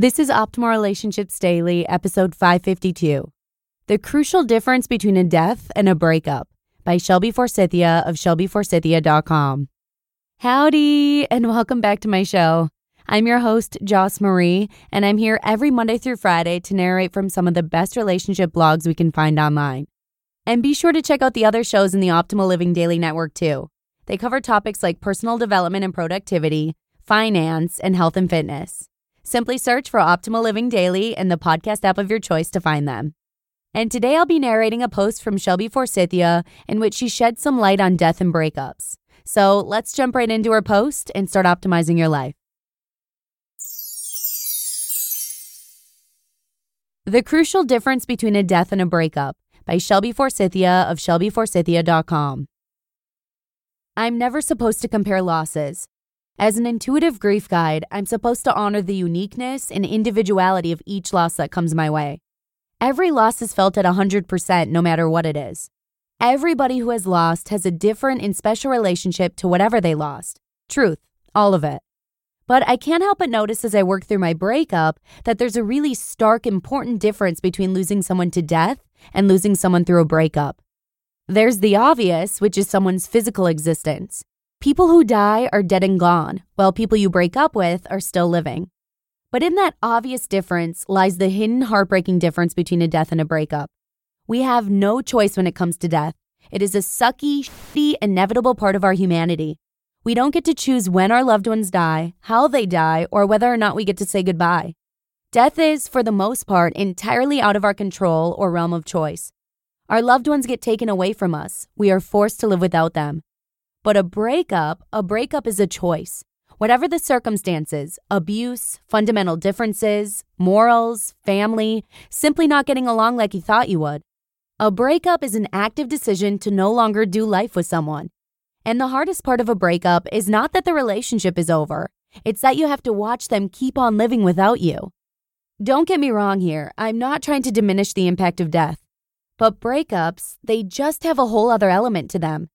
This is Optimal Relationships Daily, episode 552 The Crucial Difference Between a Death and a Breakup by Shelby Forsythia of ShelbyForsythia.com. Howdy, and welcome back to my show. I'm your host, Joss Marie, and I'm here every Monday through Friday to narrate from some of the best relationship blogs we can find online. And be sure to check out the other shows in the Optimal Living Daily Network, too. They cover topics like personal development and productivity, finance, and health and fitness. Simply search for Optimal Living Daily in the podcast app of your choice to find them. And today I'll be narrating a post from Shelby Forsythia in which she sheds some light on death and breakups. So let's jump right into her post and start optimizing your life. The Crucial Difference Between a Death and a Breakup by Shelby Forsythia of ShelbyForsythia.com. I'm never supposed to compare losses. As an intuitive grief guide, I'm supposed to honor the uniqueness and individuality of each loss that comes my way. Every loss is felt at 100% no matter what it is. Everybody who has lost has a different and special relationship to whatever they lost. Truth, all of it. But I can't help but notice as I work through my breakup that there's a really stark, important difference between losing someone to death and losing someone through a breakup. There's the obvious, which is someone's physical existence. People who die are dead and gone, while people you break up with are still living. But in that obvious difference lies the hidden heartbreaking difference between a death and a breakup. We have no choice when it comes to death. It is a sucky, shitty, inevitable part of our humanity. We don't get to choose when our loved ones die, how they die, or whether or not we get to say goodbye. Death is, for the most part, entirely out of our control or realm of choice. Our loved ones get taken away from us. We are forced to live without them. But a breakup, a breakup is a choice. Whatever the circumstances, abuse, fundamental differences, morals, family, simply not getting along like you thought you would. A breakup is an active decision to no longer do life with someone. And the hardest part of a breakup is not that the relationship is over, it's that you have to watch them keep on living without you. Don't get me wrong here, I'm not trying to diminish the impact of death. But breakups, they just have a whole other element to them.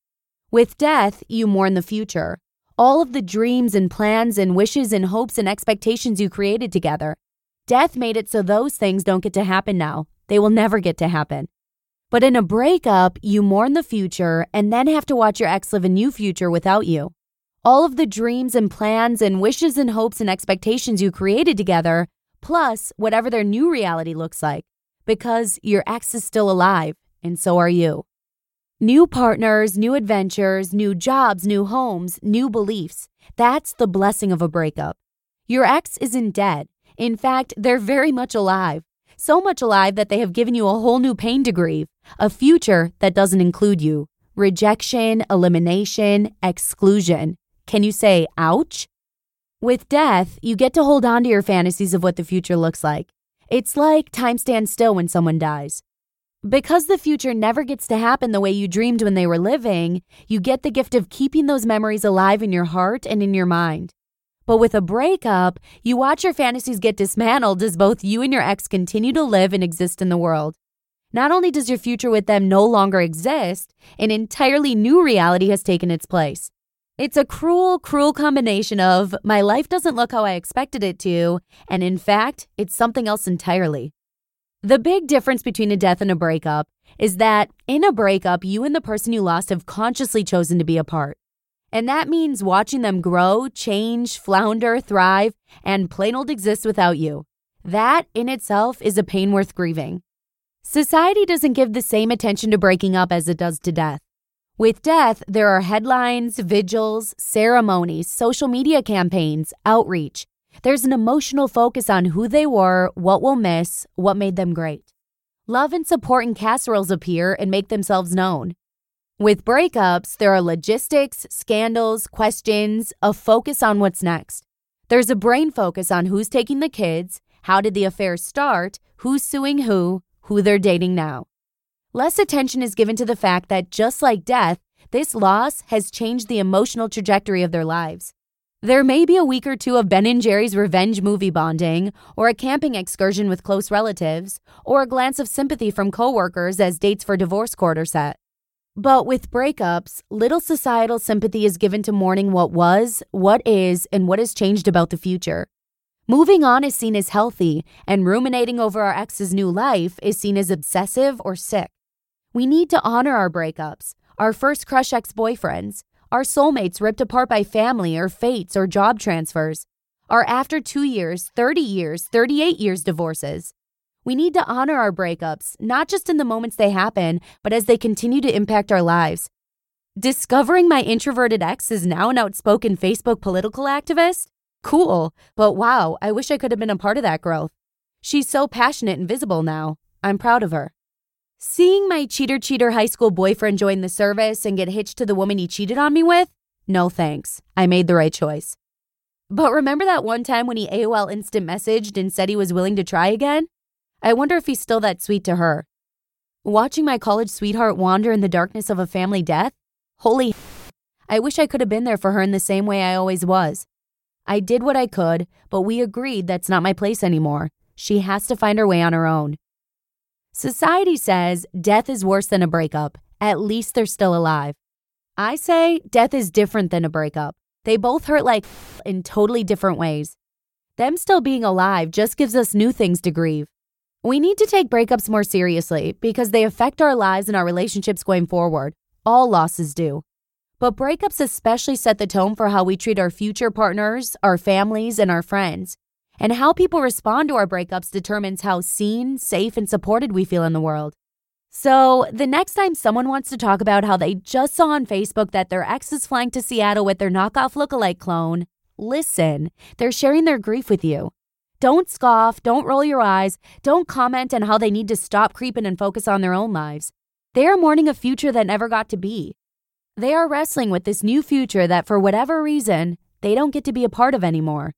With death, you mourn the future. All of the dreams and plans and wishes and hopes and expectations you created together. Death made it so those things don't get to happen now. They will never get to happen. But in a breakup, you mourn the future and then have to watch your ex live a new future without you. All of the dreams and plans and wishes and hopes and expectations you created together, plus whatever their new reality looks like, because your ex is still alive, and so are you. New partners, new adventures, new jobs, new homes, new beliefs. That's the blessing of a breakup. Your ex isn't dead. In fact, they're very much alive. So much alive that they have given you a whole new pain to grieve, a future that doesn't include you. Rejection, elimination, exclusion. Can you say, ouch? With death, you get to hold on to your fantasies of what the future looks like. It's like time stands still when someone dies. Because the future never gets to happen the way you dreamed when they were living, you get the gift of keeping those memories alive in your heart and in your mind. But with a breakup, you watch your fantasies get dismantled as both you and your ex continue to live and exist in the world. Not only does your future with them no longer exist, an entirely new reality has taken its place. It's a cruel, cruel combination of my life doesn't look how I expected it to, and in fact, it's something else entirely. The big difference between a death and a breakup is that in a breakup, you and the person you lost have consciously chosen to be apart. And that means watching them grow, change, flounder, thrive, and plain old exist without you. That in itself is a pain worth grieving. Society doesn't give the same attention to breaking up as it does to death. With death, there are headlines, vigils, ceremonies, social media campaigns, outreach, there's an emotional focus on who they were, what we'll miss, what made them great. Love and support and casseroles appear and make themselves known. With breakups, there are logistics, scandals, questions, a focus on what's next. There's a brain focus on who's taking the kids, How did the affair start? Who's suing who? Who they're dating now. Less attention is given to the fact that just like death, this loss has changed the emotional trajectory of their lives. There may be a week or two of Ben and Jerry's revenge movie bonding, or a camping excursion with close relatives, or a glance of sympathy from coworkers as dates for divorce court are set. But with breakups, little societal sympathy is given to mourning what was, what is, and what has changed about the future. Moving on is seen as healthy, and ruminating over our ex's new life is seen as obsessive or sick. We need to honor our breakups, our first crush ex boyfriends, our soulmates ripped apart by family or fates or job transfers, our after two years, 30 years, 38 years divorces. We need to honor our breakups, not just in the moments they happen, but as they continue to impact our lives. Discovering my introverted ex is now an outspoken Facebook political activist? Cool, but wow, I wish I could have been a part of that growth. She's so passionate and visible now. I'm proud of her. Seeing my cheater cheater high school boyfriend join the service and get hitched to the woman he cheated on me with? No thanks. I made the right choice. But remember that one time when he AOL instant messaged and said he was willing to try again? I wonder if he's still that sweet to her. Watching my college sweetheart wander in the darkness of a family death? Holy I wish I could have been there for her in the same way I always was. I did what I could, but we agreed that's not my place anymore. She has to find her way on her own. Society says death is worse than a breakup. At least they're still alive. I say death is different than a breakup. They both hurt like in totally different ways. Them still being alive just gives us new things to grieve. We need to take breakups more seriously because they affect our lives and our relationships going forward. All losses do. But breakups especially set the tone for how we treat our future partners, our families, and our friends. And how people respond to our breakups determines how seen, safe, and supported we feel in the world. So, the next time someone wants to talk about how they just saw on Facebook that their ex is flying to Seattle with their knockoff lookalike clone, listen. They're sharing their grief with you. Don't scoff, don't roll your eyes, don't comment on how they need to stop creeping and focus on their own lives. They are mourning a future that never got to be. They are wrestling with this new future that, for whatever reason, they don't get to be a part of anymore.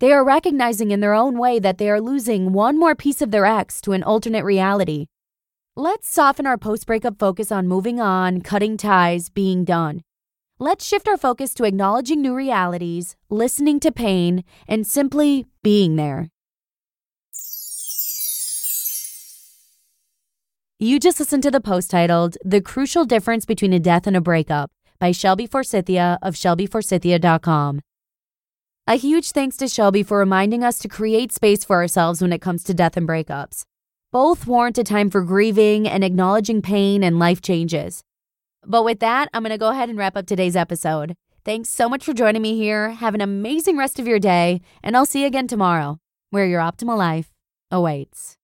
They are recognizing in their own way that they are losing one more piece of their ex to an alternate reality. Let's soften our post breakup focus on moving on, cutting ties, being done. Let's shift our focus to acknowledging new realities, listening to pain, and simply being there. You just listened to the post titled The Crucial Difference Between a Death and a Breakup by Shelby Forsythia of ShelbyForsythia.com. A huge thanks to Shelby for reminding us to create space for ourselves when it comes to death and breakups. Both warrant a time for grieving and acknowledging pain and life changes. But with that, I'm going to go ahead and wrap up today's episode. Thanks so much for joining me here. Have an amazing rest of your day, and I'll see you again tomorrow, where your optimal life awaits.